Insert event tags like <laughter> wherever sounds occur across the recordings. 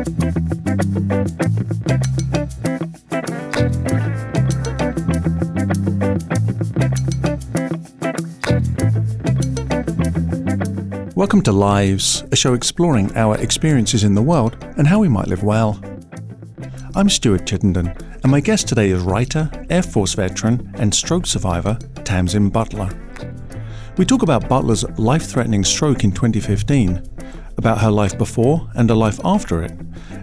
Welcome to Lives, a show exploring our experiences in the world and how we might live well. I'm Stuart Chittenden, and my guest today is writer, Air Force veteran, and stroke survivor Tamsen Butler. We talk about Butler's life threatening stroke in 2015, about her life before and her life after it,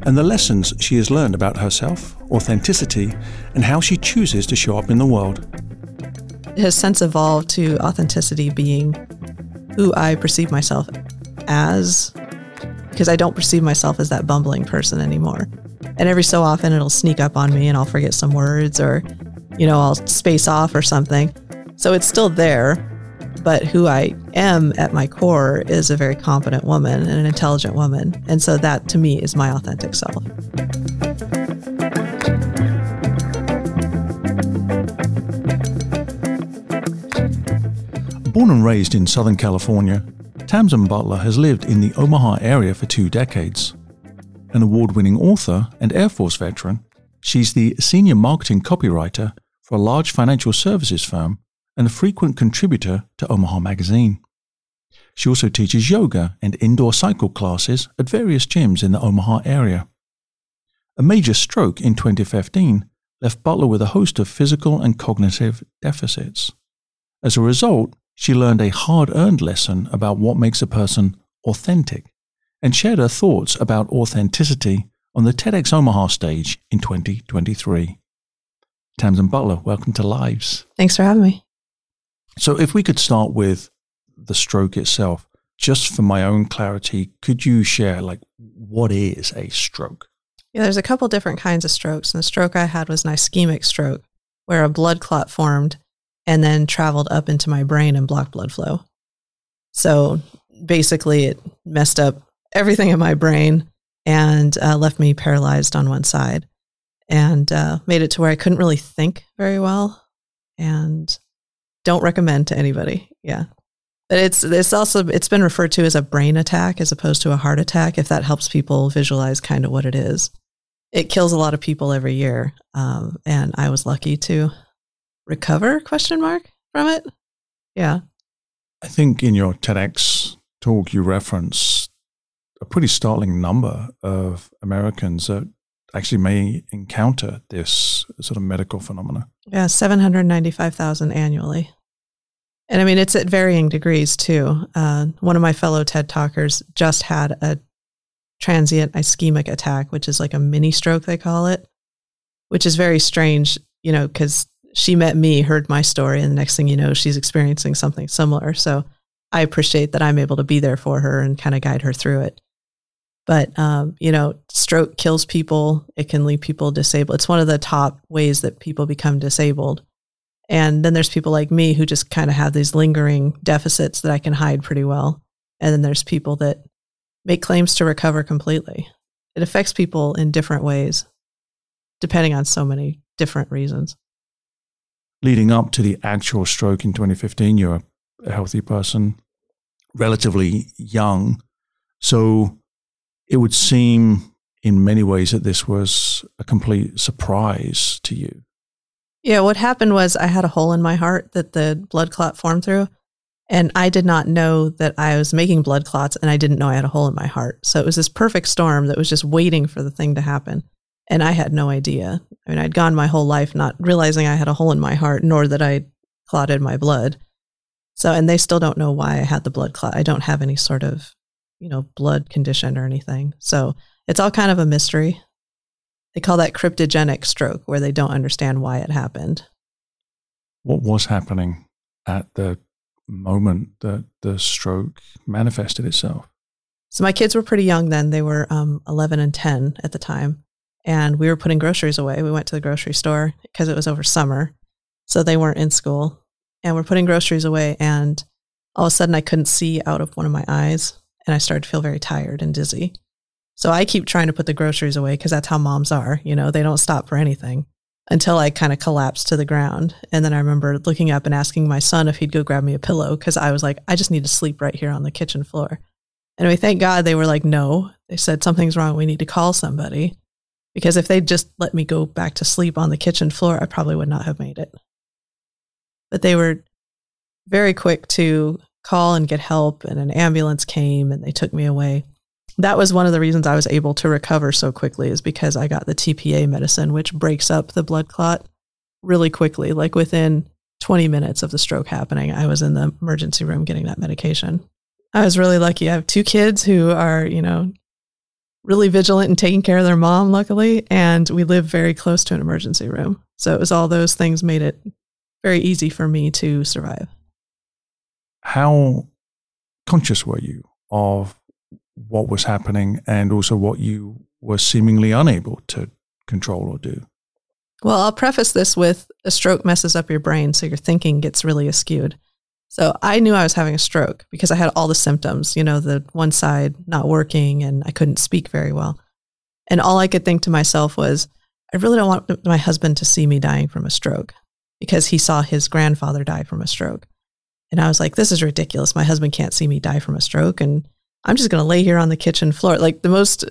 and the lessons she has learned about herself, authenticity, and how she chooses to show up in the world. It has since evolved to authenticity being who I perceive myself as, because I don't perceive myself as that bumbling person anymore. And every so often it'll sneak up on me and I'll forget some words or, you know, I'll space off or something. So it's still there, but who I am at my core is a very competent woman and an intelligent woman. And so that to me is my authentic self. Born and raised in Southern California, Tamsen Butler has lived in the Omaha area for two decades. An award winning author and Air Force veteran, she's the senior marketing copywriter for a large financial services firm and a frequent contributor to Omaha Magazine. She also teaches yoga and indoor cycle classes at various gyms in the Omaha area. A major stroke in 2015 left Butler with a host of physical and cognitive deficits. As a result, she learned a hard earned lesson about what makes a person authentic and shared her thoughts about authenticity on the TEDx Omaha stage in 2023. Tamsen Butler, welcome to Lives. Thanks for having me. So, if we could start with the stroke itself, just for my own clarity, could you share, like, what is a stroke? Yeah, there's a couple different kinds of strokes. And the stroke I had was an ischemic stroke, where a blood clot formed and then traveled up into my brain and blocked blood flow. So basically, it messed up everything in my brain and uh, left me paralyzed on one side and uh, made it to where I couldn't really think very well and don't recommend to anybody. Yeah. But it's it's also it's been referred to as a brain attack as opposed to a heart attack if that helps people visualize kind of what it is. It kills a lot of people every year, um, and I was lucky to recover question mark from it yeah i think in your tedx talk you reference a pretty startling number of americans that actually may encounter this sort of medical phenomena yeah 795000 annually and i mean it's at varying degrees too uh, one of my fellow ted talkers just had a transient ischemic attack which is like a mini stroke they call it which is very strange you know because she met me, heard my story, and the next thing you know, she's experiencing something similar. So I appreciate that I'm able to be there for her and kind of guide her through it. But, um, you know, stroke kills people. It can leave people disabled. It's one of the top ways that people become disabled. And then there's people like me who just kind of have these lingering deficits that I can hide pretty well. And then there's people that make claims to recover completely. It affects people in different ways, depending on so many different reasons leading up to the actual stroke in 2015, you're a healthy person, relatively young. So it would seem in many ways that this was a complete surprise to you. Yeah, what happened was I had a hole in my heart that the blood clot formed through. And I did not know that I was making blood clots and I didn't know I had a hole in my heart. So it was this perfect storm that was just waiting for the thing to happen. And I had no idea. I mean, I'd gone my whole life not realizing I had a hole in my heart, nor that I clotted my blood. So, and they still don't know why I had the blood clot. I don't have any sort of, you know, blood condition or anything. So it's all kind of a mystery. They call that cryptogenic stroke, where they don't understand why it happened. What was happening at the moment that the stroke manifested itself? So my kids were pretty young then. They were um, 11 and 10 at the time and we were putting groceries away. We went to the grocery store because it was over summer. So they weren't in school. And we're putting groceries away. And all of a sudden, I couldn't see out of one of my eyes. And I started to feel very tired and dizzy. So I keep trying to put the groceries away because that's how moms are. You know, they don't stop for anything until I kind of collapsed to the ground. And then I remember looking up and asking my son if he'd go grab me a pillow because I was like, I just need to sleep right here on the kitchen floor. Anyway, thank God they were like, no, They said, Something's wrong. We need to call somebody. Because if they'd just let me go back to sleep on the kitchen floor, I probably would not have made it. But they were very quick to call and get help, and an ambulance came and they took me away. That was one of the reasons I was able to recover so quickly, is because I got the TPA medicine, which breaks up the blood clot really quickly. Like within 20 minutes of the stroke happening, I was in the emergency room getting that medication. I was really lucky. I have two kids who are, you know, really vigilant and taking care of their mom, luckily, and we live very close to an emergency room. So it was all those things made it very easy for me to survive. How conscious were you of what was happening and also what you were seemingly unable to control or do? Well, I'll preface this with a stroke messes up your brain, so your thinking gets really askewed. So I knew I was having a stroke because I had all the symptoms, you know, the one side not working and I couldn't speak very well. And all I could think to myself was, I really don't want my husband to see me dying from a stroke because he saw his grandfather die from a stroke. And I was like, this is ridiculous. My husband can't see me die from a stroke. And I'm just going to lay here on the kitchen floor. Like the most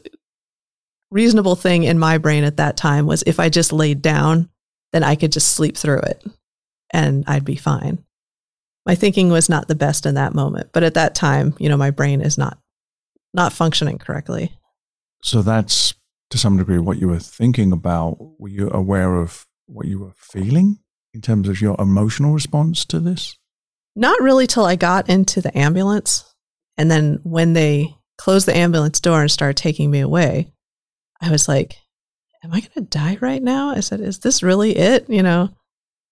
reasonable thing in my brain at that time was if I just laid down, then I could just sleep through it and I'd be fine my thinking was not the best in that moment. But at that time, you know, my brain is not not functioning correctly. So that's to some degree what you were thinking about. Were you aware of what you were feeling in terms of your emotional response to this? Not really till I got into the ambulance. And then when they closed the ambulance door and started taking me away, I was like, Am I going to die right now? I said, Is this really it? You know,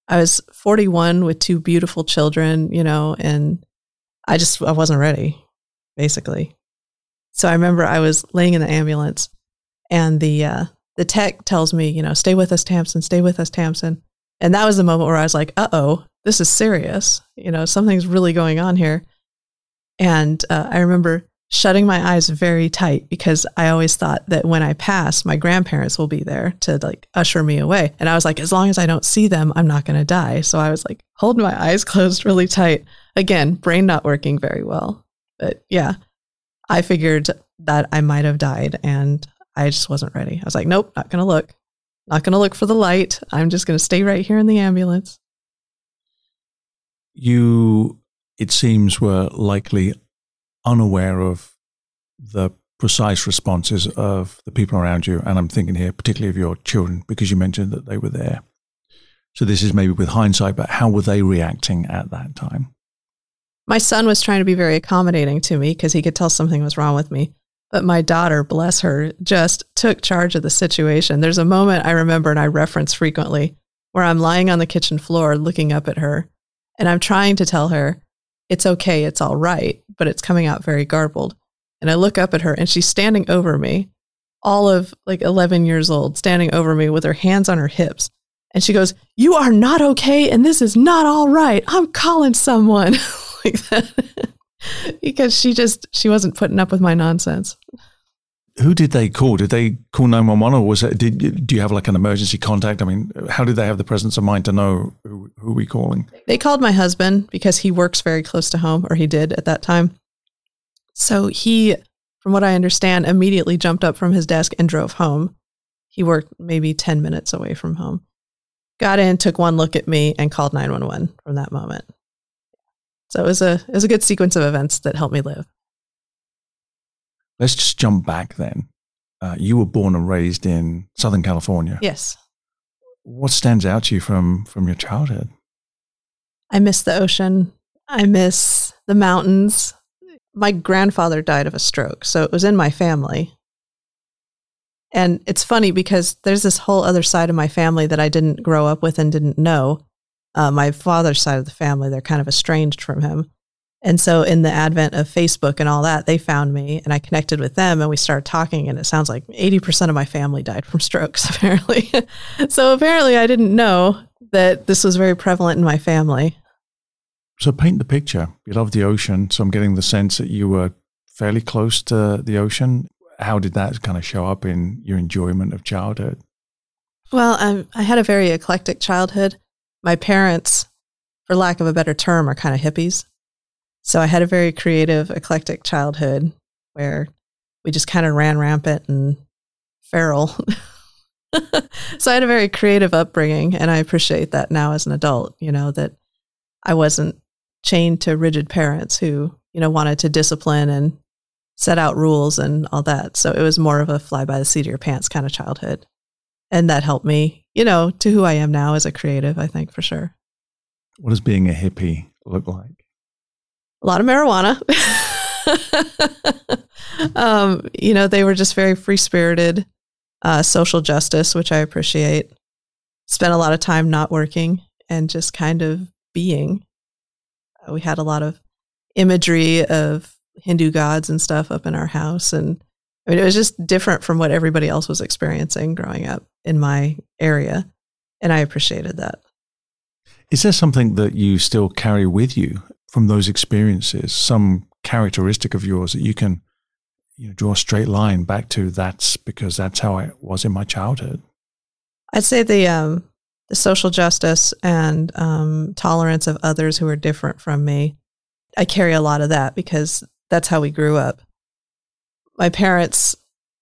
I was 41 with two beautiful children, you know, and I just I wasn't ready, basically. So I remember I was laying in the ambulance, and the uh, the tech tells me, you know, stay with us, Tamsen, stay with us, Tamsen. And that was the moment where I was like, uh oh, this is serious. You know, something's really going on here. And uh, I remember shutting my eyes very tight because I always thought that when I pass, my grandparents will be there to like usher me away. And I was like, as long as I don't see them, I'm not going to die. So I was like holding my eyes <laughs> closed really tight. Again, brain not working very well. But yeah, I figured that I might have died and I just wasn't ready. I was like, nope, not going to look. Not going to look for the light. I'm just going to stay right here in the ambulance. You, it seems, were likely unaware of the precise responses of the people around you. And I'm thinking here, particularly of your children, because you mentioned that they were there. So this is maybe with hindsight, but how were they reacting at that time? My son was trying to be very accommodating to me because he could tell something was wrong with me. But my daughter, bless her, just took charge of the situation. There's a moment I remember and I reference frequently where I'm lying on the kitchen floor looking up at her and I'm trying to tell her, it's okay, it's all right, but it's coming out very garbled. And I look up at her and she's standing over me, all of like 11 years old, standing over me with her hands on her hips. And she goes, You are not okay. And this is not all right. I'm calling someone <laughs> like that <laughs> because she just, she wasn't putting up with my nonsense. Who did they call? Did they call 911 or was it, did, do you have like an emergency contact? I mean, how did they have the presence of mind to know who, who we calling? They called my husband because he works very close to home, or he did at that time. So he, from what I understand, immediately jumped up from his desk and drove home. He worked maybe 10 minutes away from home. Got in, took one look at me, and called 911 from that moment. So it was a it was a good sequence of events that helped me live. Let's just jump back then. Uh, you were born and raised in Southern California. Yes. What stands out to you from from your childhood? I miss the ocean. I miss the mountains. My grandfather died of a stroke, so it was in my family. And it's funny because there's this whole other side of my family that I didn't grow up with and didn't know. Uh, my father's side of the family, they're kind of estranged from him. And so, in the advent of Facebook and all that, they found me and I connected with them and we started talking. And it sounds like 80% of my family died from strokes, <laughs> apparently. so, apparently, I didn't know that this was very prevalent in my family. So, paint the picture. You love the ocean. So, I'm getting the sense that you were fairly close to the ocean. How did that kind of show up in your enjoyment of childhood? Well, I, I had a very eclectic childhood. My parents, for lack of a better term, are kind of hippies. So I had a very creative, eclectic childhood where we just kind of ran rampant and feral. <laughs> so I had a very creative upbringing, and I appreciate that now as an adult. You know that I wasn't chained to rigid parents who you know wanted to discipline and set out rules and all that. So it was more of a fly by the seat of your pants kind of childhood, and that helped me, you know, to who I am now as a creative. I think for sure. What does being a hippie look like? A lot of marijuana. um, you know, they were just very free spirited uh, social justice, which I appreciate. Spent a lot of time not working and just kind of being. Uh, we had a lot of imagery of Hindu gods and stuff up in our house. And I mean, it was just different from what everybody else was experiencing growing up in my area. And I appreciated that. Is there something that you still carry with you from those experiences? Some characteristic of yours that you can you know, draw a straight line back to that's because that's how I was in my childhood? I'd say the um, the social justice and um, tolerance of others who are different from me. I carry a lot of that because that's how we grew up. My parents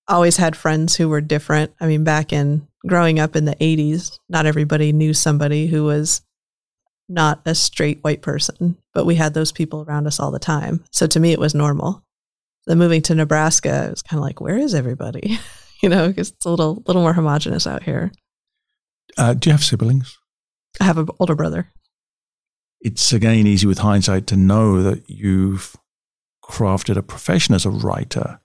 always had friends who were different. I mean, back in growing up in the 80s, not everybody knew somebody who was not a straight white person, but we had those people around us all the time. So to me, it was normal. Then moving to Nebraska, it was kind of like, where is everybody? <laughs> you know, because it's a little little more homogenous out here. Uh, do you have siblings? I have an older brother. It's again easy with hindsight to know that you've crafted a profession as a writer.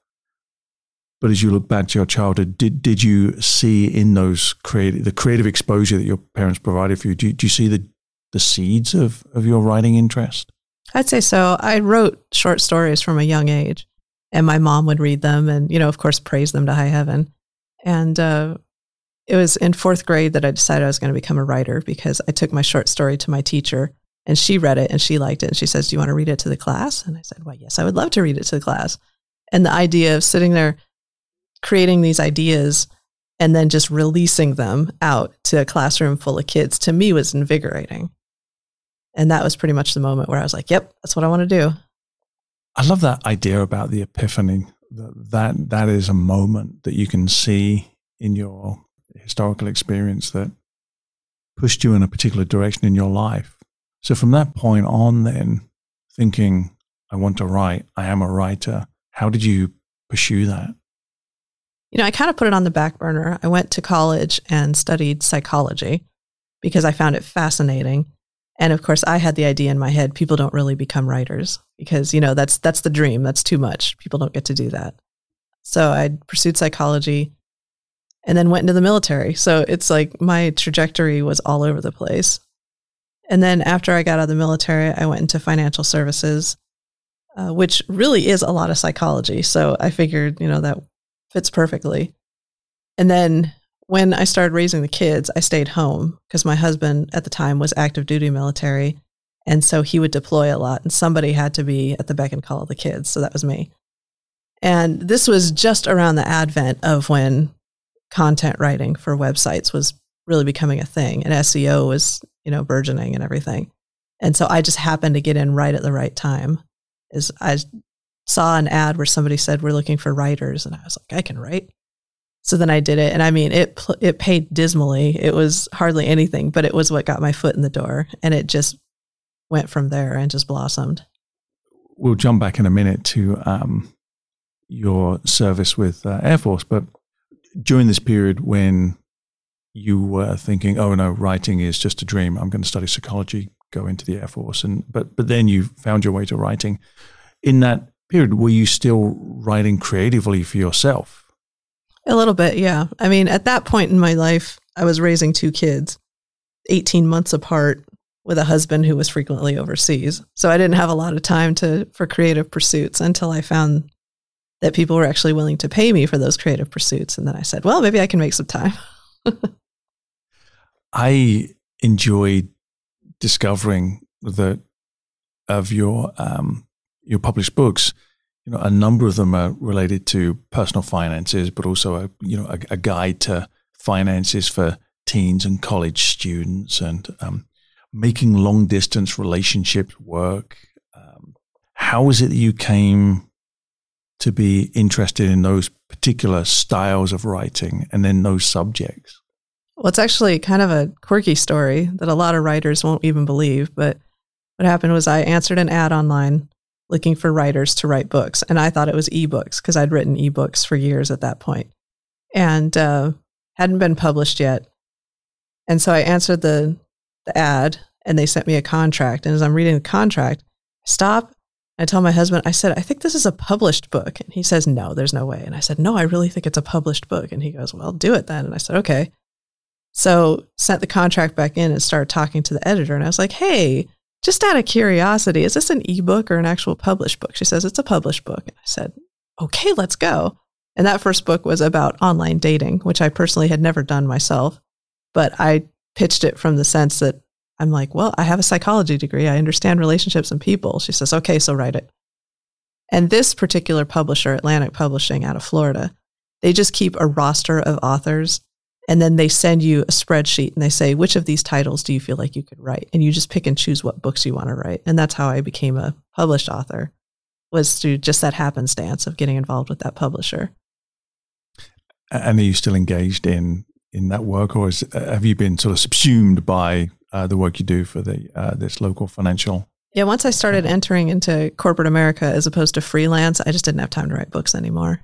But as you look back to your childhood, did did you see in those creative the creative exposure that your parents provided for you? Do, do you see the the seeds of of your writing interest? I'd say so. I wrote short stories from a young age and my mom would read them and you know of course praise them to high heaven and uh, it was in fourth grade that i decided i was going to become a writer because i took my short story to my teacher and she read it and she liked it and she says do you want to read it to the class and i said well yes i would love to read it to the class and the idea of sitting there creating these ideas and then just releasing them out to a classroom full of kids to me was invigorating and that was pretty much the moment where i was like yep that's what i want to do I love that idea about the epiphany. That that is a moment that you can see in your historical experience that pushed you in a particular direction in your life. So from that point on, then thinking, I want to write, I am a writer. How did you pursue that? You know, I kind of put it on the back burner. I went to college and studied psychology because I found it fascinating. And of course, I had the idea in my head people don't really become writers because, you know, that's that's the dream. That's too much. People don't get to do that. So I pursued psychology and then went into the military. So it's like my trajectory was all over the place. And then after I got out of the military, I went into financial services, uh, which really is a lot of psychology. So I figured, you know, that fits perfectly. And then when I started raising the kids, I stayed home because my husband at the time was active duty military. And so he would deploy a lot, and somebody had to be at the beck and call of the kids. So that was me. And this was just around the advent of when content writing for websites was really becoming a thing and SEO was, you know, burgeoning and everything. And so I just happened to get in right at the right time. Is I saw an ad where somebody said we're looking for writers and I was like I can write. So then I did it, and I mean, it it paid dismally. It was hardly anything, but it was what got my foot in the door, and it just went from there and just blossomed. We'll jump back in a minute to um, your service with uh, Air Force, but during this period when you were thinking, "Oh no, writing is just a dream. I'm going to study psychology, go into the Air Force," and but but then you found your way to writing. In that period, were you still writing creatively for yourself? A little bit, yeah. I mean, at that point in my life, I was raising two kids, 18 months apart, with a husband who was frequently overseas. So I didn't have a lot of time to for creative pursuits until I found that people were actually willing to pay me for those creative pursuits. And then I said, well, maybe I can make some time. <laughs> I enjoyed discovering that of your um, your published books you know, a number of them are related to personal finances, but also a you know a, a guide to finances for teens and college students, and um, making long distance relationships work. Um, how was it that you came to be interested in those particular styles of writing and then those subjects? Well, it's actually kind of a quirky story that a lot of writers won't even believe. But what happened was I answered an ad online looking for writers to write books. And I thought it was ebooks because I'd written ebooks for years at that point and uh, hadn't been published yet. And so I answered the, the ad and they sent me a contract. And as I'm reading the contract, I stop. I tell my husband, I said, I think this is a published book. And he says, No, there's no way. And I said, No, I really think it's a published book. And he goes, Well, do it then. And I said, Okay. So sent the contract back in and started talking to the editor. And I was like, Hey, just out of curiosity, is this an ebook or an actual published book? She says, It's a published book. And I said, Okay, let's go. And that first book was about online dating, which I personally had never done myself. But I pitched it from the sense that I'm like, Well, I have a psychology degree. I understand relationships and people. She says, Okay, so write it. And this particular publisher, Atlantic Publishing out of Florida, they just keep a roster of authors and then they send you a spreadsheet and they say, which of these titles do you feel like you could write? And you just pick and choose what books you want to write. And that's how I became a published author, was through just that happenstance of getting involved with that publisher. And are you still engaged in in that work, or is, have you been sort of subsumed by uh, the work you do for the uh, this local financial? Yeah, once I started entering into corporate America as opposed to freelance, I just didn't have time to write books anymore,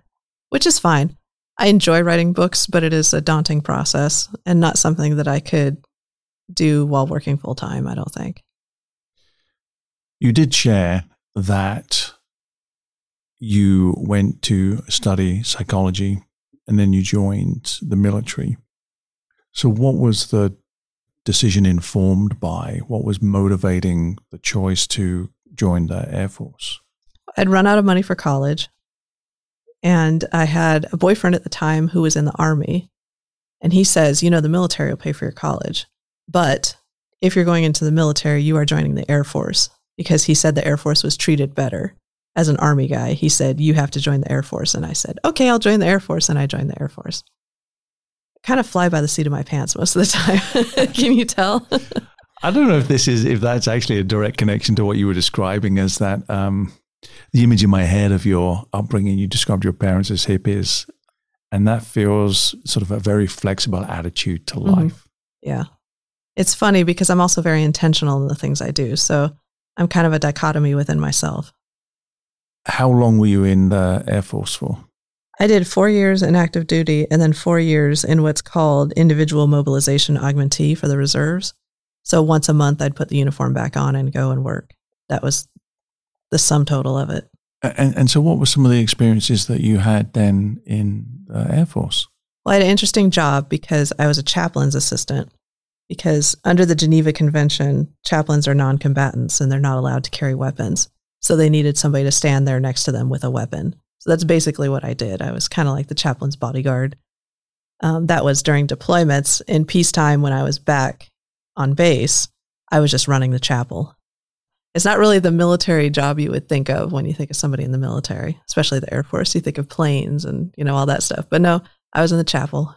which is fine. I enjoy writing books, but it is a daunting process and not something that I could do while working full time, I don't think. You did share that you went to study psychology and then you joined the military. So, what was the decision informed by? What was motivating the choice to join the Air Force? I'd run out of money for college. And I had a boyfriend at the time who was in the army. And he says, you know, the military will pay for your college. But if you're going into the military, you are joining the Air Force because he said the Air Force was treated better. As an army guy, he said, you have to join the Air Force. And I said, okay, I'll join the Air Force. And I joined the Air Force. Kind of fly by the seat of my pants most of the <laughs> time. Can you tell? I don't know if this is, if that's actually a direct connection to what you were describing as that um, the image in my head of your upbringing. You described your parents as hippies, and that feels sort of a very flexible attitude to mm-hmm. life. Yeah. It's funny because I'm also very intentional in the things I do. So I'm kind of a dichotomy within myself. How long were you in the Air Force for? I did four years in active duty and then four years in what's called individual mobilization augmentee for the reserves. So once a month, I'd put the uniform back on and go and work. That was the sum total of it. And, and so, what were some of the experiences that you had then in the Air Force? Well, I had an interesting job because I was a chaplain's assistant. Because under the Geneva Convention, chaplains are non combatants and they're not allowed to carry weapons. So they needed somebody to stand there next to them with a weapon. So that's basically what I did. I was kind of like the chaplain's bodyguard. Um, that was during deployments. In peacetime, when I was back on base, I was just running the chapel it's not really the military job you would think of when you think of somebody in the military, especially the Air Force. You think of planes and you know all that stuff. But no, I was in the chapel.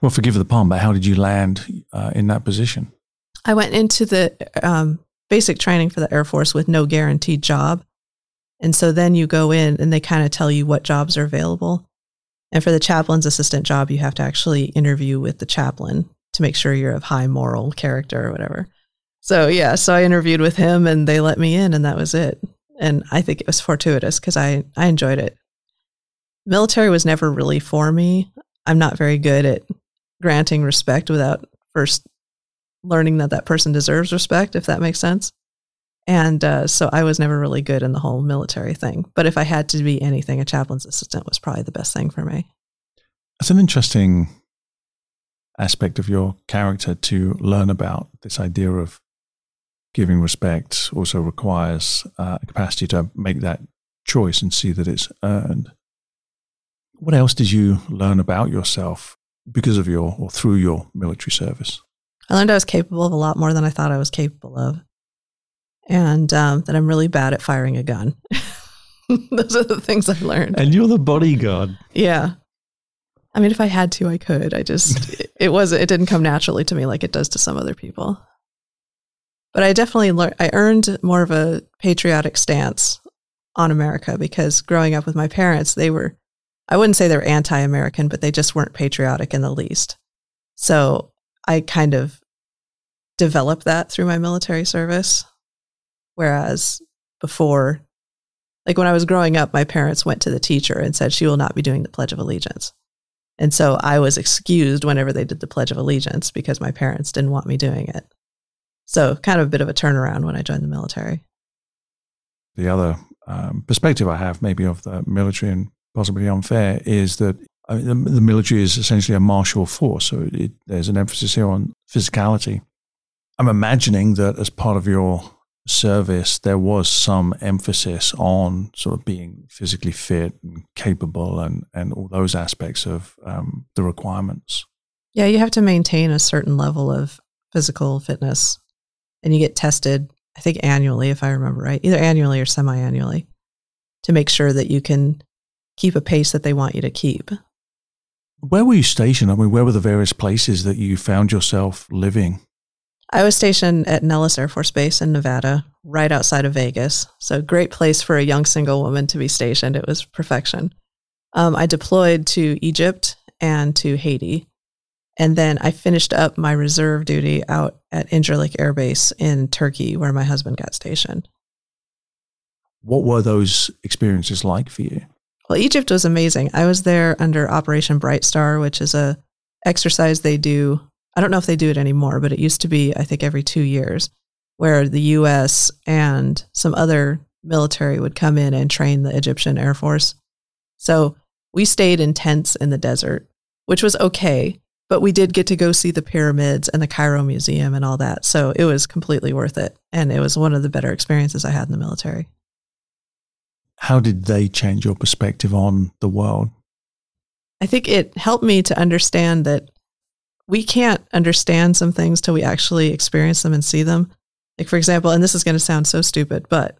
Well, forgive the pun, but how did you land uh, in that position? I went into the um, basic training for the Air Force with no guaranteed job, and so then you go in and they kind of tell you what jobs are available. And for the chaplain's assistant job, you have to actually interview with the chaplain to make sure you're of high moral character or whatever. So yeah, so I interviewed with him and they let me in and that was it. And I think it was fortuitous because I, I enjoyed it. Military was never really for me. I'm not very good at granting respect without first learning that that person deserves respect, if that makes sense. And uh, so I was never really good in the whole military thing. But if I had to be anything, a chaplain's assistant was probably the best thing for me. That's an interesting aspect of your character to learn about this idea of giving respect also requires uh, a capacity to make that choice and see that it's earned. What else did you learn about yourself because of your or through your military service? I learned I was capable of a lot more than I thought I was capable of, and um, that I'm really bad at firing a gun. <laughs> Those are the things I learned. And you're the bodyguard. Yeah. I mean, if I had to, I could. I just, it was, it didn't come naturally to me like it does to some other people. But I definitely learned, I earned more of a patriotic stance on America because growing up with my parents, they were, I wouldn't say they're anti American, but they just weren't patriotic in the least. So I kind of developed that through my military service. Whereas before, like when I was growing up, my parents went to the teacher and said, she will not be doing the Pledge of Allegiance. And so I was excused whenever they did the Pledge of Allegiance because my parents didn't want me doing it. So, kind of a bit of a turnaround when I joined the military. The other um, perspective I have, maybe of the military and possibly unfair, is that I mean, the, the, military is essentially a martial force. So, it, there's an emphasis here on physicality. I'm imagining that as part of your service, there was some emphasis on sort of being physically fit and capable and, and all those aspects of um, the requirements. Yeah, you have to maintain a certain level of physical fitness and you get tested, I think annually, if I remember right, either annually or semi annually to make sure that you can keep a pace that they want you to keep. Where were you stationed? I mean, where were the various places that you found yourself living? I was stationed at Nellis Air Force Base in Nevada, right outside of Vegas. So, great place for a young single woman to be stationed. It was perfection. Um, I deployed to Egypt and to Haiti. And then I finished up my reserve duty out at Incirlik Air Base in Turkey, where my husband got stationed. What were those experiences like for you? Well, Egypt was amazing. I was there under Operation Bright Star, which is a exercise they do. I don't know if they do it anymore, but it used to be, I think, every two years, where the U.S. and some other military would come in and train the Egyptian Air Force. So we stayed in tents in the desert, which was okay but we did get to go see the pyramids and the Cairo Museum and all that. So it was completely worth it. And it was one of the better experiences I had in the military. How did they change your perspective on the world? I think it helped me to understand that we can't understand some things till we actually experience them and see them. Like, for example, and this is going to sound so stupid, but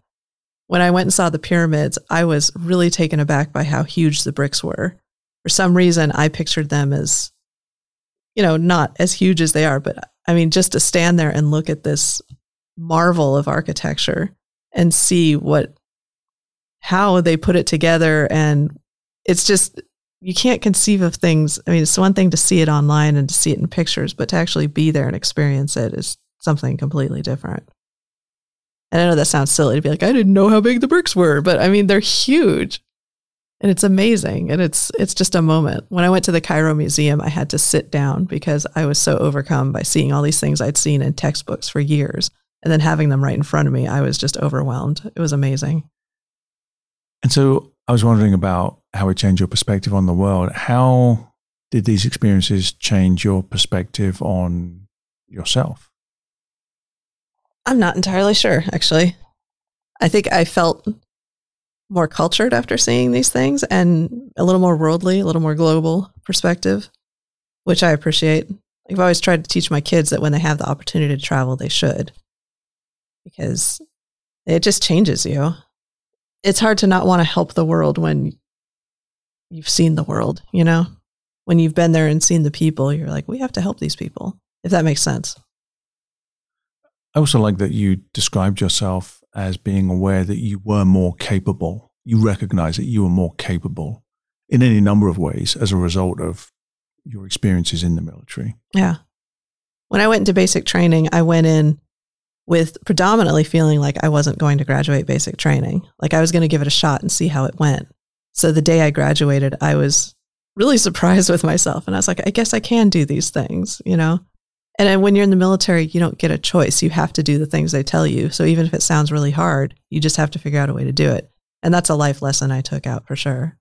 when I went and saw the pyramids, I was really taken aback by how huge the bricks were. For some reason, I pictured them as you know, not as huge as they are, but I mean, just to stand there and look at this marvel of architecture and see what, how they put it together. And it's just, you can't conceive of things. I mean, it's one thing to see it online and to see it in pictures, but to actually be there and experience it is something completely different. And I know that sounds silly to be like, I didn't know how big the bricks were, but I mean, they're huge and it's amazing. And it's it's just a moment. When i went to the cairo museum i had to sit down because i was so overcome by seeing all these things i'd seen in textbooks for years. And then having them right in front of me i was just overwhelmed. It was amazing. And so i was wondering about how it changed your perspective on the world. How did these experiences change your perspective on yourself? I'm not entirely sure actually. I think i felt more cultured after seeing these things and a little more worldly, a little more global perspective, which I appreciate. I've always tried to teach my kids that when they have the opportunity to travel, they should, because it just changes you. It's hard to not want to help the world when you've seen the world, you know? When you've been there and seen the people, you're like, we have to help these people, if that makes sense. I also like that you described yourself as being aware that you were more capable. You recognize that you were more capable in any number of ways as a result of your experiences in the military. Yeah. When I went into basic training, I went in with predominantly feeling like I wasn't going to graduate basic training. Like I was going to give it a shot and see how it went. So the day I graduated, I was really <laughs> surprised with myself. And I was like, I guess I can do these things, you know? And when you're in the military, you don't get a choice. You have to do the things they tell you. So even if it sounds really hard, you just have to figure out a way to do it. And that's a life lesson I took out for sure.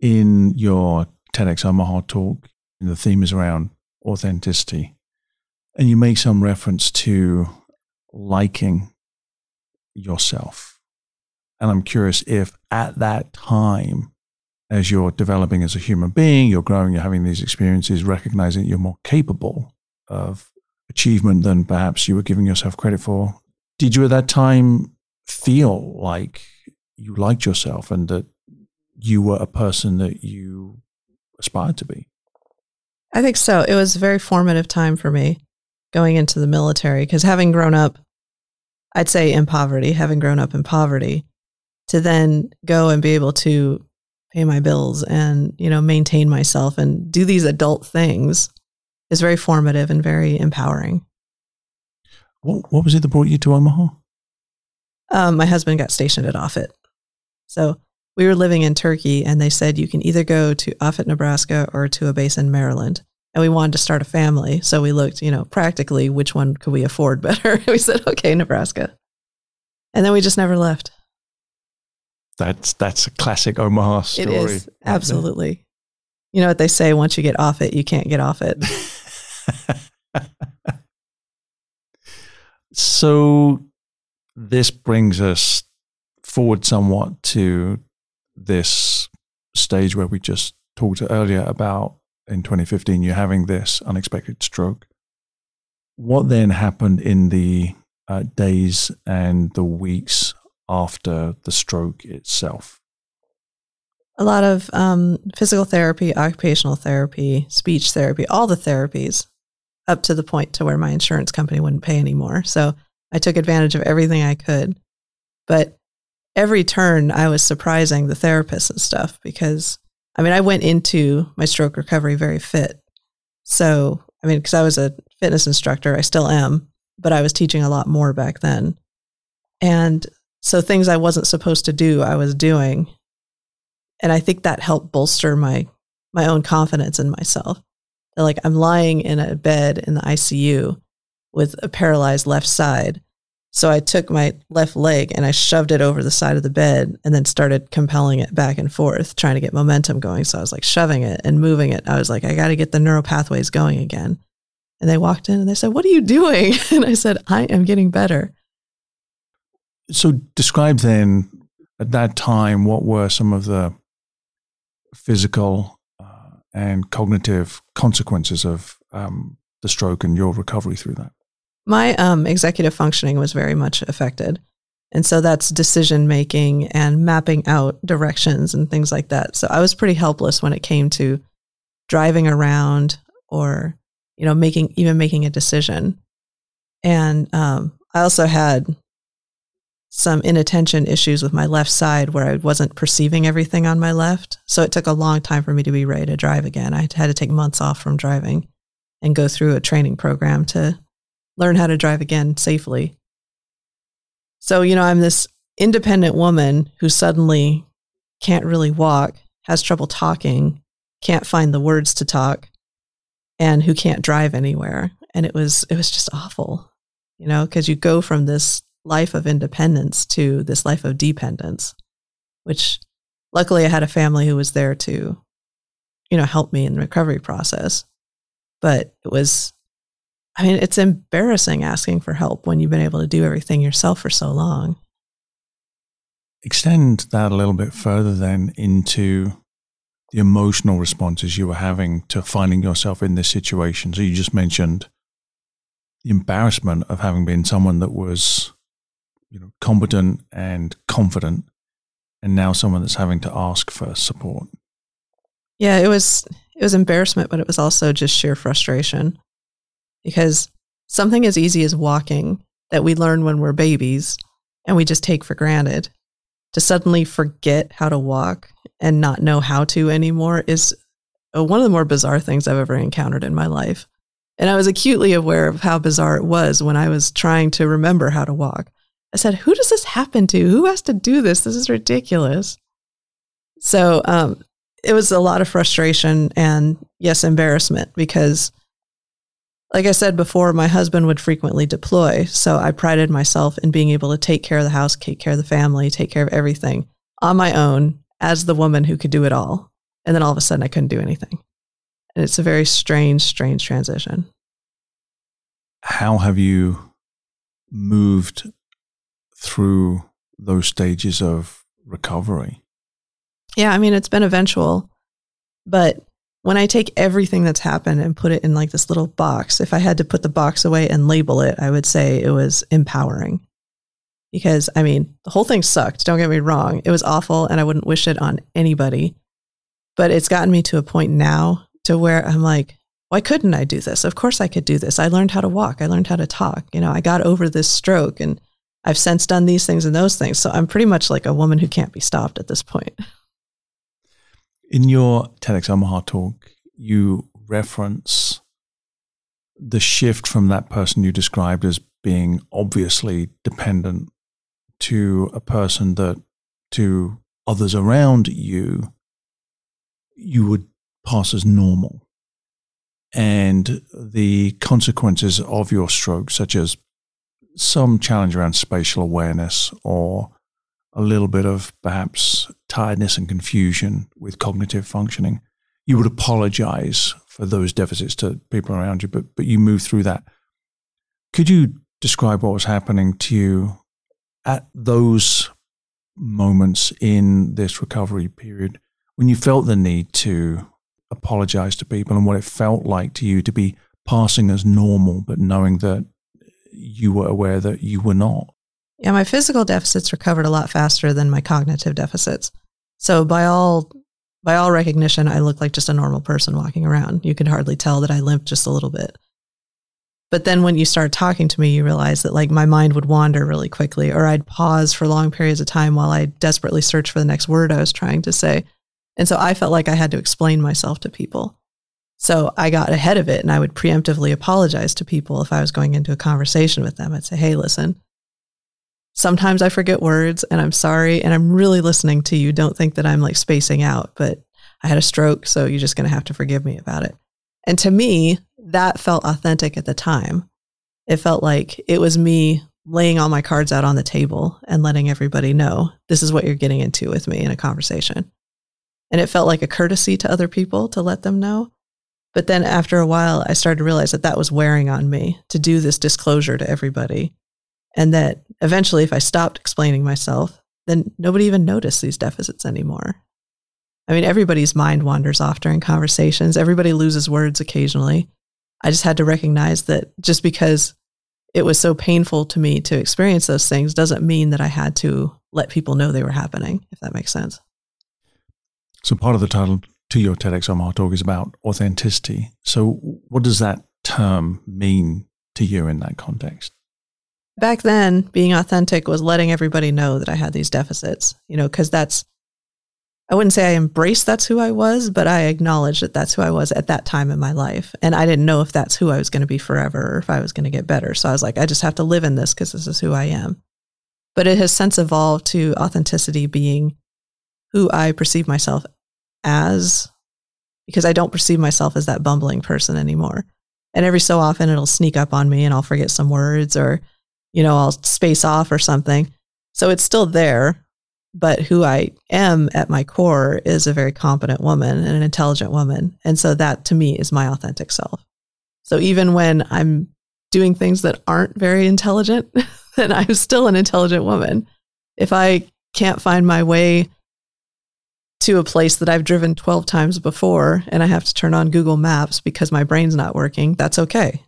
In your TEDx Omaha talk, the theme is around authenticity. And you make some reference to liking yourself. And I'm curious if at that time as you're developing as a human being, you're growing, you're having these experiences, recognizing you're more capable of achievement than perhaps you were giving yourself credit for. Did you at that time feel like you liked yourself and that you were a person that you aspired to be? I think so. It was a very formative time for me going into the military because having grown up, I'd say in poverty, having grown up in poverty, to then go and be able to pay my bills and, you know, maintain myself and do these adult things is very formative and very empowering. What, what was it that brought you to Omaha? Um, my husband got stationed at Offutt. So we were living in Turkey and they said you can either go to Offutt, Nebraska or to a base in Maryland. And we wanted to start a family. So we looked, you know, practically which one could we afford <laughs> better? we said, okay, Nebraska. And then we just never left. That's that's a classic Omaha story. It is. Absolutely. You know what they say once you get off it, you can't get off it. <laughs> so this brings us forward somewhat to this stage where we just talked earlier about in 2015 you having this unexpected stroke. What then happened in the uh, days and the weeks after the stroke itself? A lot of um, physical therapy, occupational therapy, speech therapy, all the therapies up to the point to where my insurance company wouldn't pay anymore. So I took advantage of everything I could. But every turn I was surprising the therapists and stuff because I mean, I went into my stroke recovery very fit. So, I mean, because I was a fitness instructor, I still am, but I was teaching a lot more back then. And so things I wasn't supposed to do, I was doing. And I think that helped bolster my my own confidence in myself. Like I'm lying in a bed in the ICU with a paralyzed left side so I took my left leg and I shoved it over the side of the bed and then started compelling it back and forth, trying to get momentum going. So I was like shoving it and moving it. I was like, I got to get the neural pathways going again. And they walked in and they said, What are you doing? <laughs> And I said, I am getting better. So describe then at that time what were some of the physical uh, and cognitive consequences of um, the stroke and your recovery through that? my um, executive functioning was very much affected. And so that's decision making and mapping out directions and things like that. So I was pretty helpless when it came to driving around or, you know, making even making a decision. And um, I also had some inattention issues with my left side where I wasn't perceiving everything on my left. So it took a long time for me to be ready to drive again. I had to take months off from driving and go through a training program to learn how to drive again safely. So, you know, I'm this independent woman who suddenly can't really walk, has trouble talking, can't find the words to talk, and who can't drive anywhere. And it was it was just awful, you know, because you go from this life of independence to this life of dependence, which luckily I had a family who was there to, you know, help me in the recovery process. But it was I mean, it's embarrassing asking for help when you've been able to do everything yourself for so long. Extend that a little bit further then into the emotional responses you were having to finding yourself in this situation. So you just mentioned the embarrassment of having been someone that was, you know, competent and confident, and now someone that's having to ask for support. Yeah, it was it was embarrassment, but it was also just sheer frustration because something as easy as walking that we learn when we're babies and we just take for granted to suddenly forget how to walk and not know how to anymore is uh, one of the more bizarre things I've ever encountered in my life. And I was acutely aware of how bizarre it was when I was trying to remember how to walk. I said, Who does this happen to? Who has to do this? This is ridiculous. So um, it was a lot of frustration and, yes, embarrassment because like I said before, my husband would frequently deploy. So I prided myself in being able to take care of the house, take care of the family, take care of everything on my own as the woman who could do it all. And then all of a sudden I couldn't do anything. And it's a very strange, strange transition. How have you moved through those stages of recovery? Yeah, I mean, it's been eventual, but when I take everything that's happened and put it in like this little box, if I had to put the box away and label it, I would say it was empowering. Because I mean, the whole thing sucked. Don't get me wrong. It was awful and I wouldn't wish it on anybody. But it's gotten me to a point now to where I'm like, why couldn't I do this? Of course I could do this. I learned how to walk. I learned how to talk. You know, I got over this stroke and I've since done these things and those things. So I'm pretty much like a woman who can't be stopped at this point. <laughs> In your TEDx Omaha talk, you reference the shift from that person you described as being obviously dependent to a person that to others around you you would pass as normal and the consequences of your stroke such as some challenge around spatial awareness or a little bit of perhaps tiredness and confusion with cognitive functioning you would apologize for those deficits to people around you, but but you move through that. Could you describe what was happening to you at those moments in this recovery period when you felt the need to apologize to people and what it felt like to you to be passing as normal, but knowing that you were aware that you were not? Yeah, my physical deficits recovered a lot faster than my cognitive deficits. So by all by all recognition, I looked like just a normal person walking around. You could hardly tell that I limped just a little bit. But then when you start talking to me, you realize that like my mind would wander really quickly, or I'd pause for long periods of time while I desperately search for the next word I was trying to say. And so I felt like I had to explain myself to people. So I got ahead of it and I would preemptively apologize to people if I was going into a conversation with them. I'd say, hey, listen, Sometimes I forget words and I'm sorry and I'm really listening to you. Don't think that I'm like spacing out, but I had a stroke, so you're just going to have to forgive me about it. And to me, that felt authentic at the time. It felt like it was me laying all my cards out on the table and letting everybody know this is what you're getting into with me in a conversation. And it felt like a courtesy to other people to let them know. But then after a while, I started to realize that that was wearing on me to do this disclosure to everybody and that eventually, if I stopped explaining myself, then nobody even noticed these deficits anymore. I mean, everybody's mind wanders off during conversations, everybody loses words occasionally. I just had to recognize that just because it was so painful to me to experience those things doesn't mean that I had to let people know they were happening, if that makes sense. So, part of the title to your TEDx Omaha talk is about authenticity. So, what does that term mean to you in that context? back then being authentic was letting everybody know that I had these deficits, you know, because that's, I wouldn't say I embraced that's who I was, but I acknowledged that that's who I was at that time in my life. And I didn't know if that's who I was going to be forever or if I was going to get better. So I was like, I just have to live in this because this is who I am. But it has since evolved to authenticity being who I perceive myself as, because I don't perceive myself as that bumbling person anymore. And every so often it'll sneak up on me and I'll forget some words or you know, I'll space off or something. So it's still there, but who I am at my core is a very competent woman and an intelligent woman. And so that to me is my authentic self. So even when I'm doing things that aren't very intelligent, <laughs> then I'm still an intelligent woman. If I can't find my way to a place that I've driven 12 times before and I have to turn on Google Maps because my brain's not working, that's okay.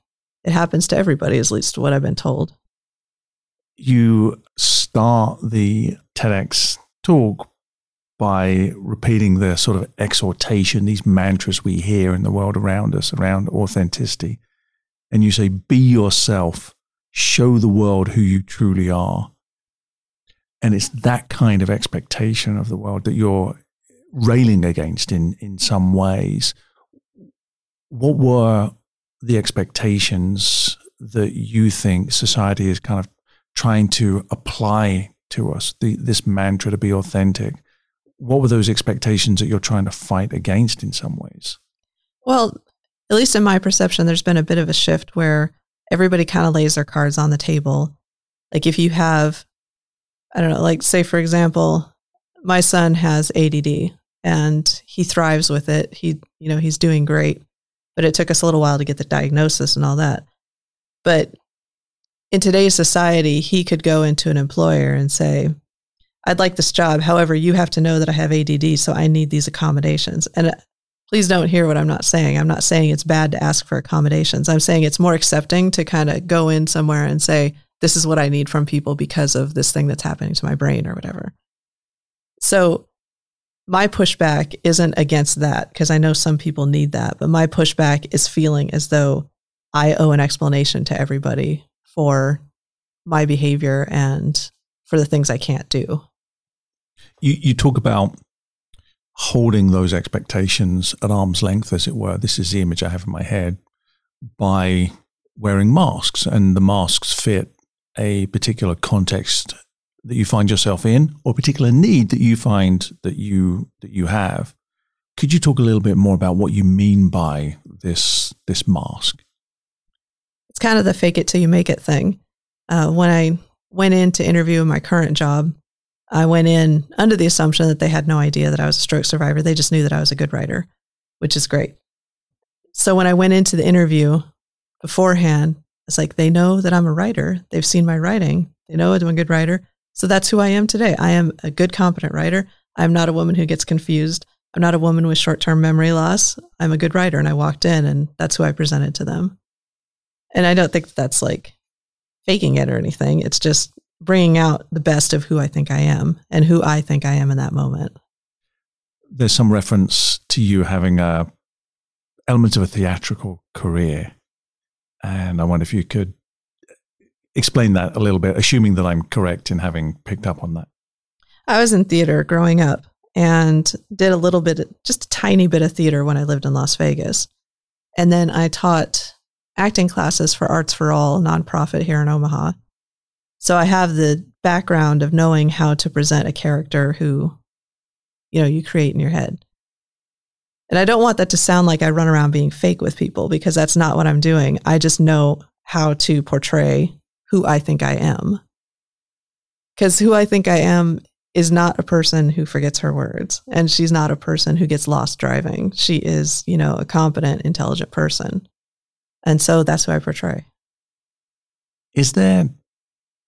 It happens to everybody, at least what I've been told you start the TEDx talk by repeating the sort of exhortation, these mantras we hear in the world around us around authenticity. And you say, be yourself, show the world who you truly are. And it's that kind of expectation of the world that you're railing against in, in some ways. What were the expectations that you think society is kind of trying to apply to us the, this mantra to be authentic? What were those expectations that you're trying to fight against in some ways? Well at least in my perception there's been a bit of a shift where everybody kind of lays their cards on the table. Like if you have i don't know like say for example my son has ADD and he thrives with it he you know he's doing great but it took us a little while to get the diagnosis and all that but in today's society, he could go into an employer and say, I'd like this job. However, you have to know that I have ADD, so I need these accommodations. And uh, please don't hear what I'm not saying. I'm not saying it's bad to ask for accommodations. I'm saying it's more accepting to kind of go in somewhere and say, this is what I need from people because of this thing that's happening to my brain or whatever. So my pushback isn't against that because I know some people need that, but my pushback is feeling as though I owe an explanation to everybody for my behavior and for the things I can't do. You, you talk about holding those expectations at arm's length, as it were. This is the image I have in my head by wearing masks, and the masks fit a particular context that you find yourself in, or a particular need that you find that you that you have. Could you talk a little bit more about what you mean by this this mask? It's kind of the fake it till you make it thing. Uh, when I went in to interview my current job, I went in under the assumption that they had no idea that I was a stroke survivor. They just knew that I was a good writer, which is great. So when I went into the interview beforehand, it's like they know that I'm a writer. They've seen my writing. They know I'm a good writer. So that's who I am today. I am a good, competent writer. I'm not a woman who gets confused. I'm not a woman with short term memory loss. I'm a good writer. And I walked in and that's who I presented to them. And I don't think that's like faking it or anything. It's just bringing out the best of who I think I am and who I think I am in that moment. There's some reference to you having a elements of a theatrical career. And I wonder if you could explain that a little bit, assuming that I'm correct in having picked up on that. I was in theater growing up and did a little bit, just a tiny bit of theater when I lived in Las Vegas. And then I taught acting classes for Arts for All, nonprofit here in Omaha. So I have the background of knowing how to present a character who, you know, you create in your head. And I don't want that to sound like I run around being fake with people because that's not what I'm doing. I just know how to portray who I think I am. Because who I think I am is not a person who forgets her words and she's not a person who gets lost driving. She is, you know, a competent, intelligent person. And so that's who I portray. Is there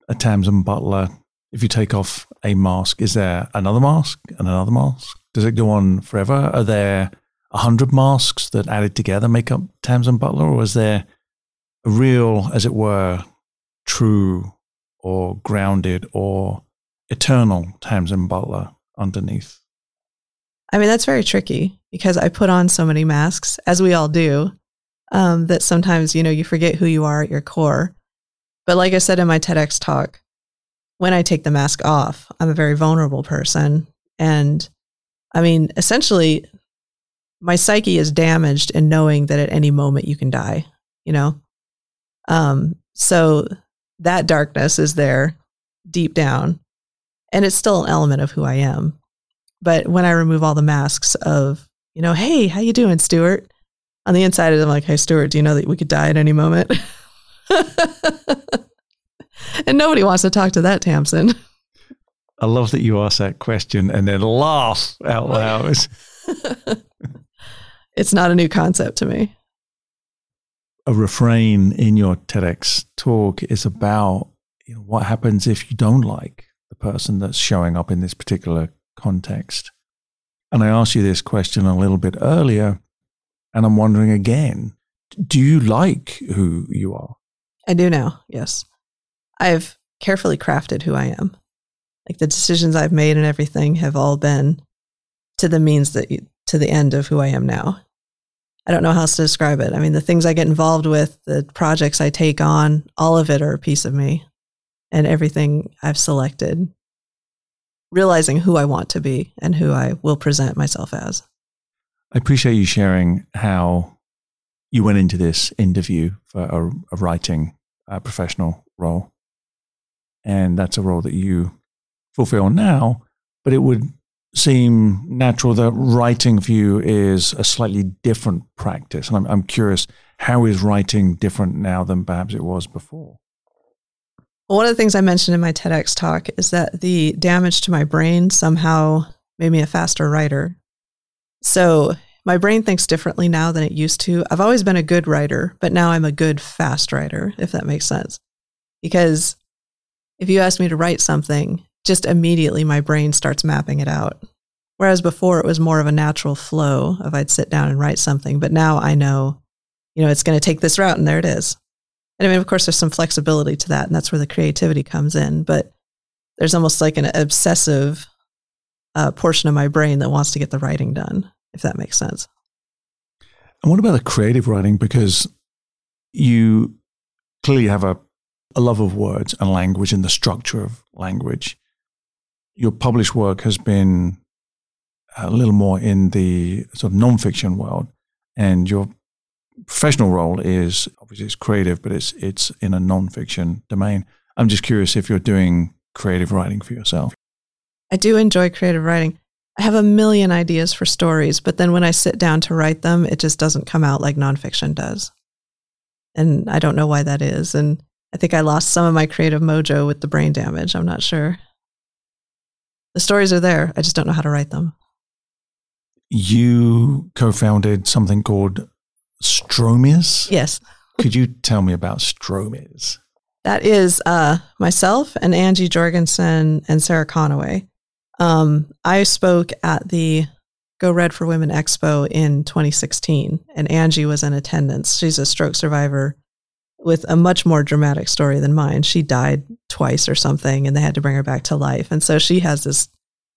a Tamsen Butler? If you take off a mask, is there another mask and another mask? Does it go on forever? Are there a hundred masks that added together make up Tamsen Butler, or is there a real, as it were, true or grounded or eternal Tamsen Butler underneath? I mean, that's very tricky because I put on so many masks, as we all do, um, that sometimes, you know, you forget who you are at your core. But like I said in my TEDx talk, when I take the mask off, I'm a very vulnerable person. And I mean, essentially, my psyche is damaged in knowing that at any moment you can die, you know? Um, so that darkness is there deep down. And it's still an element of who I am. But when I remove all the masks of, you know, hey, how you doing, Stuart? On the inside of them, like, hey, Stuart, do you know that we could die at any moment? <laughs> and nobody wants to talk to that Tamsen. I love that you ask that question and then laugh out loud. <laughs> <laughs> it's not a new concept to me. A refrain in your TEDx talk is about you know, what happens if you don't like the person that's showing up in this particular context. And I asked you this question a little bit earlier, and I'm wondering again do you like who you are? I do now, yes. I've carefully crafted who I am. Like the decisions I've made and everything have all been to the means that you, to the end of who I am now. I don't know how else to describe it. I mean, the things I get involved with, the projects I take on, all of it are a piece of me and everything I've selected, realizing who I want to be and who I will present myself as. I appreciate you sharing how you went into this interview for a, a writing professional role. And that's a role that you fulfill now, but it would seem natural that writing for you is a slightly different practice. And I'm, I'm curious, how is writing different now than perhaps it was before? One of the things I mentioned in my TEDx talk is that the damage to my brain somehow made me a faster writer. So my brain thinks differently now than it used to. I've always been a good writer, but now I'm a good fast writer, if that makes sense. Because if you ask me to write something, just immediately my brain starts mapping it out. Whereas before it was more of a natural flow of I'd sit down and write something, but now I know, you know, it's going to take this route and there it is. And I mean, of course, there's some flexibility to that, and that's where the creativity comes in. But there's almost like an obsessive uh, portion of my brain that wants to get the writing done, if that makes sense. And what about the creative writing? Because you clearly have a a love of words and language and the structure of language. Your published work has been a little more in the sort of nonfiction world, and your professional role is obviously it's creative, but it's it's in a nonfiction domain. I'm just curious if you're doing creative writing for yourself. I do enjoy creative writing. I have a million ideas for stories, but then when I sit down to write them, it just doesn't come out like nonfiction does. And I don't know why that is. And I think I lost some of my creative mojo with the brain damage. I'm not sure. The stories are there. I just don't know how to write them. You co founded something called Stromies? Yes. Could you tell me about Stromies? That is uh, myself and Angie Jorgensen and Sarah Conaway. Um, I spoke at the Go Red for Women Expo in 2016, and Angie was in attendance. She's a stroke survivor with a much more dramatic story than mine. She died twice or something, and they had to bring her back to life. And so she has this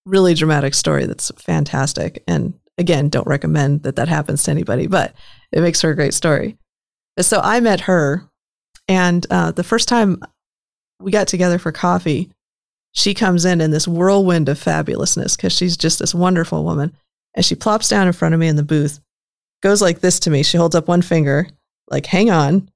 really dramatic story that's fantastic. And again, don't recommend that that happens to anybody, but it makes for a great story. So I met her, and uh, the first time we got together for coffee, she comes in in this whirlwind of fabulousness because she's just this wonderful woman. And she plops down in front of me in the booth, goes like this to me. She holds up one finger, like, hang on,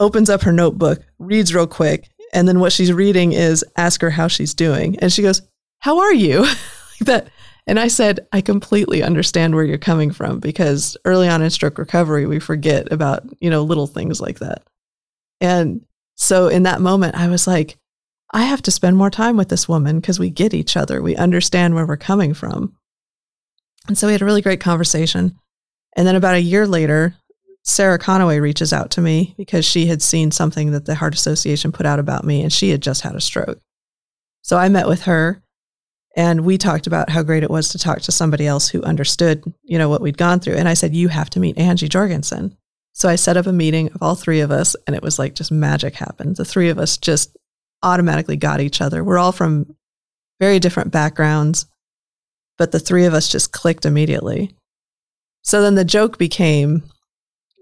opens up her notebook, reads real quick. And then what she's reading is ask her how she's doing. And she goes, How are you? <laughs> like that. And I said, I completely understand where you're coming from because early on in stroke recovery, we forget about, you know, little things like that. And so in that moment, I was like, I have to spend more time with this woman because we get each other. We understand where we're coming from. And so we had a really great conversation. And then about a year later, Sarah Conaway reaches out to me because she had seen something that the Heart Association put out about me and she had just had a stroke. So I met with her and we talked about how great it was to talk to somebody else who understood, you know, what we'd gone through. And I said, "You have to meet Angie Jorgensen." So I set up a meeting of all three of us and it was like just magic happened. The three of us just automatically got each other. We're all from very different backgrounds, but the three of us just clicked immediately. So then the joke became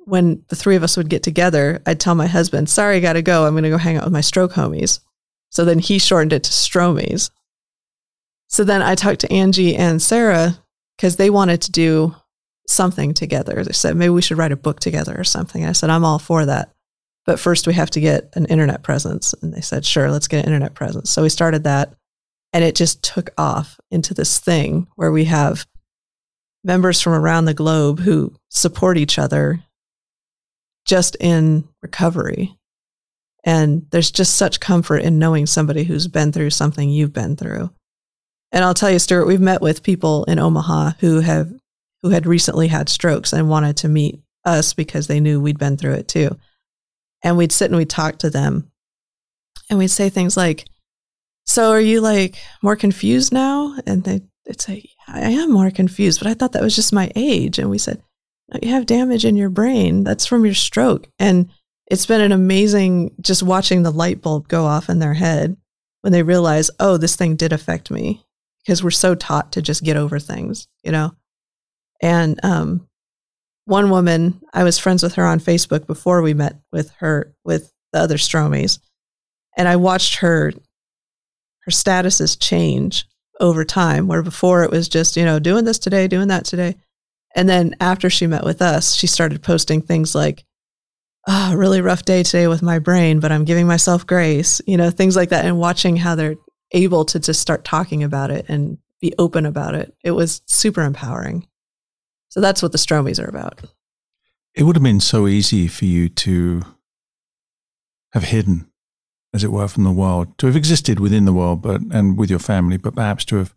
when the three of us would get together, I'd tell my husband, Sorry, I got to go. I'm going to go hang out with my stroke homies. So then he shortened it to Stromies. So then I talked to Angie and Sarah because they wanted to do something together. They said, maybe we should write a book together or something. I said, I'm all for that. But first, we have to get an internet presence. And they said, sure, let's get an internet presence. So we started that. And it just took off into this thing where we have members from around the globe who support each other just in recovery. And there's just such comfort in knowing somebody who's been through something you've been through. And I'll tell you, Stuart, we've met with people in Omaha who have who had recently had strokes and wanted to meet us because they knew we'd been through it too. And we'd sit and we'd talk to them and we'd say things like, So are you like more confused now? And they, would say, I am more confused, but I thought that was just my age. And we said, You have damage in your brain. That's from your stroke. And it's been an amazing just watching the light bulb go off in their head when they realize, oh, this thing did affect me because we're so taught to just get over things, you know? And um, one woman, I was friends with her on Facebook before we met with her with the other Stromies, and I watched her her statuses change over time. Where before it was just you know doing this today, doing that today, and then after she met with us, she started posting things like, "Oh, really rough day today with my brain, but I'm giving myself grace," you know, things like that, and watching how they're able to just start talking about it and be open about it. It was super empowering. So that's what the Stromies are about. It would have been so easy for you to have hidden, as it were, from the world, to have existed within the world, but and with your family, but perhaps to have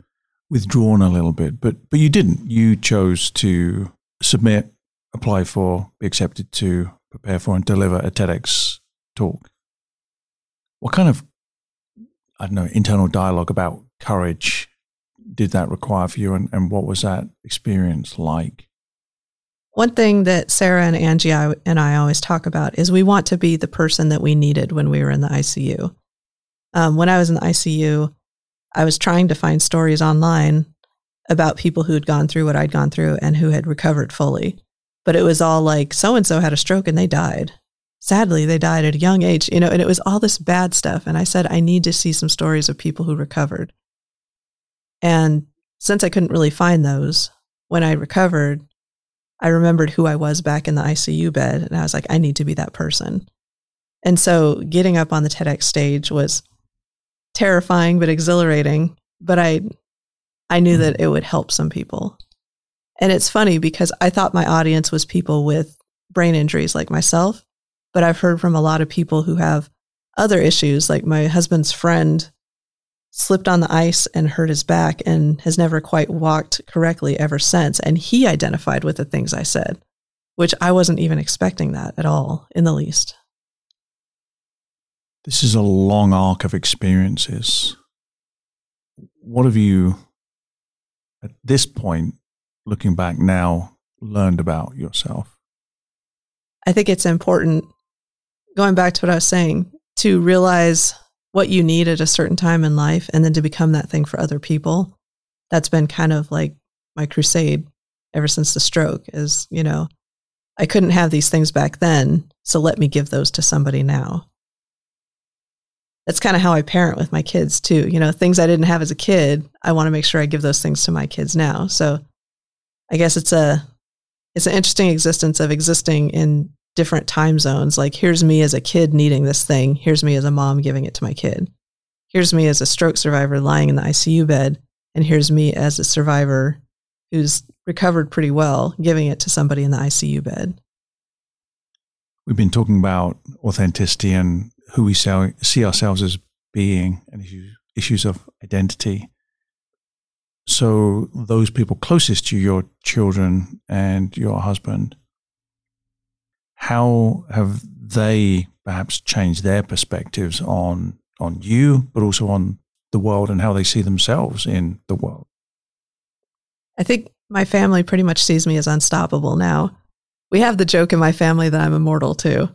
withdrawn a little bit. But but you didn't. You chose to submit, apply for, be accepted to, prepare for, and deliver a TEDx talk. What kind of I don't know internal dialogue about courage did that require for you, and, and what was that experience like? One thing that Sarah and Angie and I always talk about is we want to be the person that we needed when we were in the ICU. Um, when I was in the ICU, I was trying to find stories online about people who had gone through what I'd gone through and who had recovered fully. But it was all like, so and so had a stroke and they died. sadly, they died at a young age, you know, and it was all this bad stuff. And I said, I need to see some stories of people who recovered. And since I couldn't really find those, when I recovered, I remembered who I was back in the ICU bed. And I was like, I need to be that person. And so getting up on the TEDx stage was terrifying but exhilarating. But I I knew that mm-hmm. it would help some people. And it's funny because I thought my audience was people with brain injuries like myself, but I've heard from a lot of people who have other issues, like my husband's friend slipped on the ice and hurt his back and has never quite walked correctly ever since. And he identified with the things I said, which I wasn't even expecting that at all in the least. This is a long arc of experiences. What have you, at this point, looking back now, learned about yourself? I think it's important, going back to what I was saying, to realize what you need at a certain time in life and then to become that thing for other people. That's been kind of like my crusade ever since the stroke is, you know, I couldn't have these things back then, so let me give those to somebody now. That's kind of how I parent with my kids too. You know, things I didn't have as a kid, I want to make sure I give those things to my kids now. So I guess it's a it's an interesting existence of existing in different time zones. Like, here's me as a kid needing this thing. Here's me as a mom giving it to my kid. Here's me as a stroke survivor lying in the ICU bed. And here's me as a survivor who's recovered pretty well giving it to somebody in the ICU bed. We've been talking about authenticity and who we see ourselves as being and issues, issues of identity. So, those people closest to your children and your husband, how have they perhaps changed their perspectives on on you, but also on the world and how they see themselves in the world? I think my family pretty much sees me as unstoppable now. We have the joke in my family that I'm immortal too.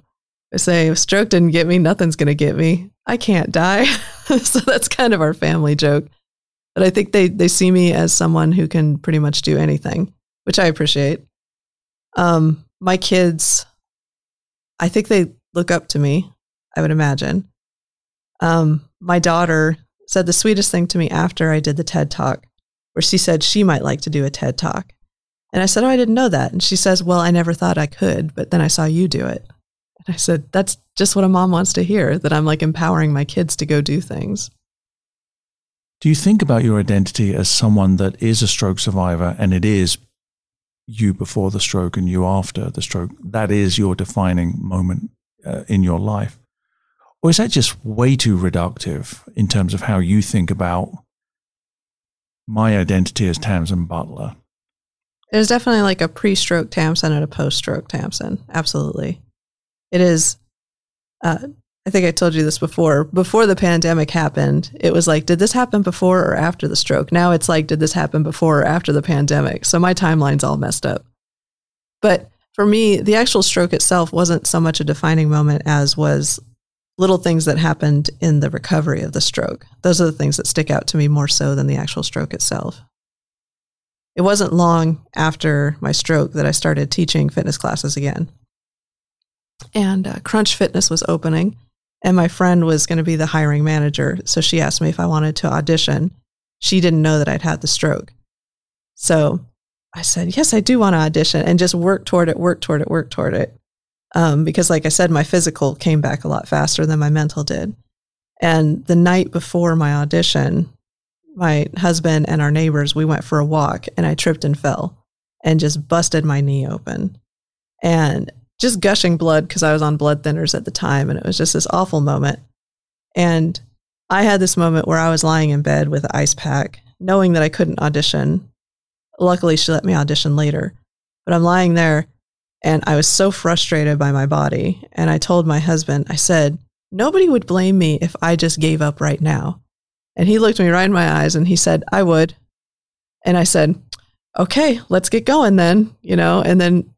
I say, if stroke didn't get me, nothing's going to get me. I can't die. <laughs> so that's kind of our family joke. But I think they, they see me as someone who can pretty much do anything, which I appreciate. Um, my kids, I think they look up to me, I would imagine. Um, my daughter said the sweetest thing to me after I did the TED talk, where she said she might like to do a TED talk. And I said, Oh, I didn't know that. And she says, Well, I never thought I could, but then I saw you do it. And I said, That's just what a mom wants to hear that I'm like empowering my kids to go do things. Do you think about your identity as someone that is a stroke survivor and it is you before the stroke and you after the stroke. That is your defining moment uh, in your life. Or is that just way too reductive in terms of how you think about my identity as Tamsen Butler? There's definitely like a pre stroke Tamsen and a post stroke Tamsen. Absolutely. It is. Uh, I think I told you this before. Before the pandemic happened, it was like, did this happen before or after the stroke? Now it's like, did this happen before or after the pandemic? So my timeline's all messed up. But for me, the actual stroke itself wasn't so much a defining moment as was little things that happened in the recovery of the stroke. Those are the things that stick out to me more so than the actual stroke itself. It wasn't long after my stroke that I started teaching fitness classes again. And uh, Crunch Fitness was opening and my friend was going to be the hiring manager. So she asked me if I wanted to audition. She didn't know that I'd had the stroke. So I said, Yes, I do want to audition and just work toward it, work toward it, work toward it. Um, because, like I said, my physical came back a lot faster than my mental did. And the night before my audition, my husband and our neighbors, we went for a walk and I tripped and fell and just busted my knee open. And just gushing blood because I was on blood thinners at the time. And it was just this awful moment. And I had this moment where I was lying in bed with an ice pack, knowing that I couldn't audition. Luckily, she let me audition later. But I'm lying there and I was so frustrated by my body. And I told my husband, I said, nobody would blame me if I just gave up right now. And he looked me right in my eyes and he said, I would. And I said, okay, let's get going then, you know, and then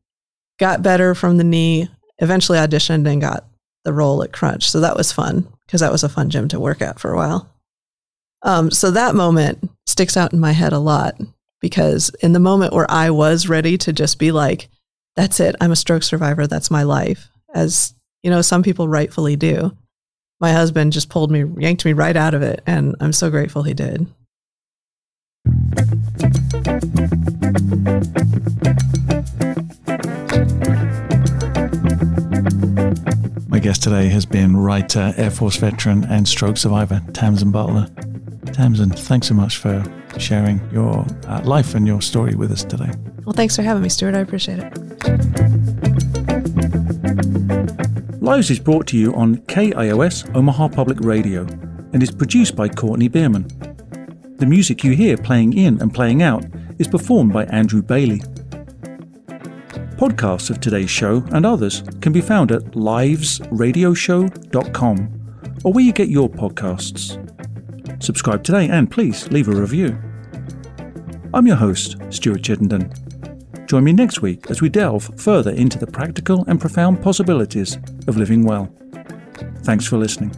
got better from the knee, eventually auditioned and got the role at Crunch. So that was fun because that was a fun gym to work at for a while. Um, so that moment sticks out in my head a lot because in the moment where I was ready to just be like, that's it, I'm a stroke survivor, that's my life, as You know, some people rightfully do. My husband just pulled me, yanked me right out of it, and I'm so grateful he did. My guest today has been writer, Air Force veteran, and stroke survivor Tamsen Butler. Tamsen, thanks so much for sharing your uh, life and your story with us today. Well, thanks for having me, Stuart. I appreciate it. Lives is brought to you on KIOS Omaha Public Radio and is produced by Courtney Bierman. The music you hear playing in and playing out is performed by Andrew Bailey. Podcasts of today's show and others can be found at livesradioshow.com or where you get your podcasts. Subscribe today and please leave a review. I'm your host, Stuart Chittenden. Join me next week as we delve further into the practical and profound possibilities of living well. Thanks for listening.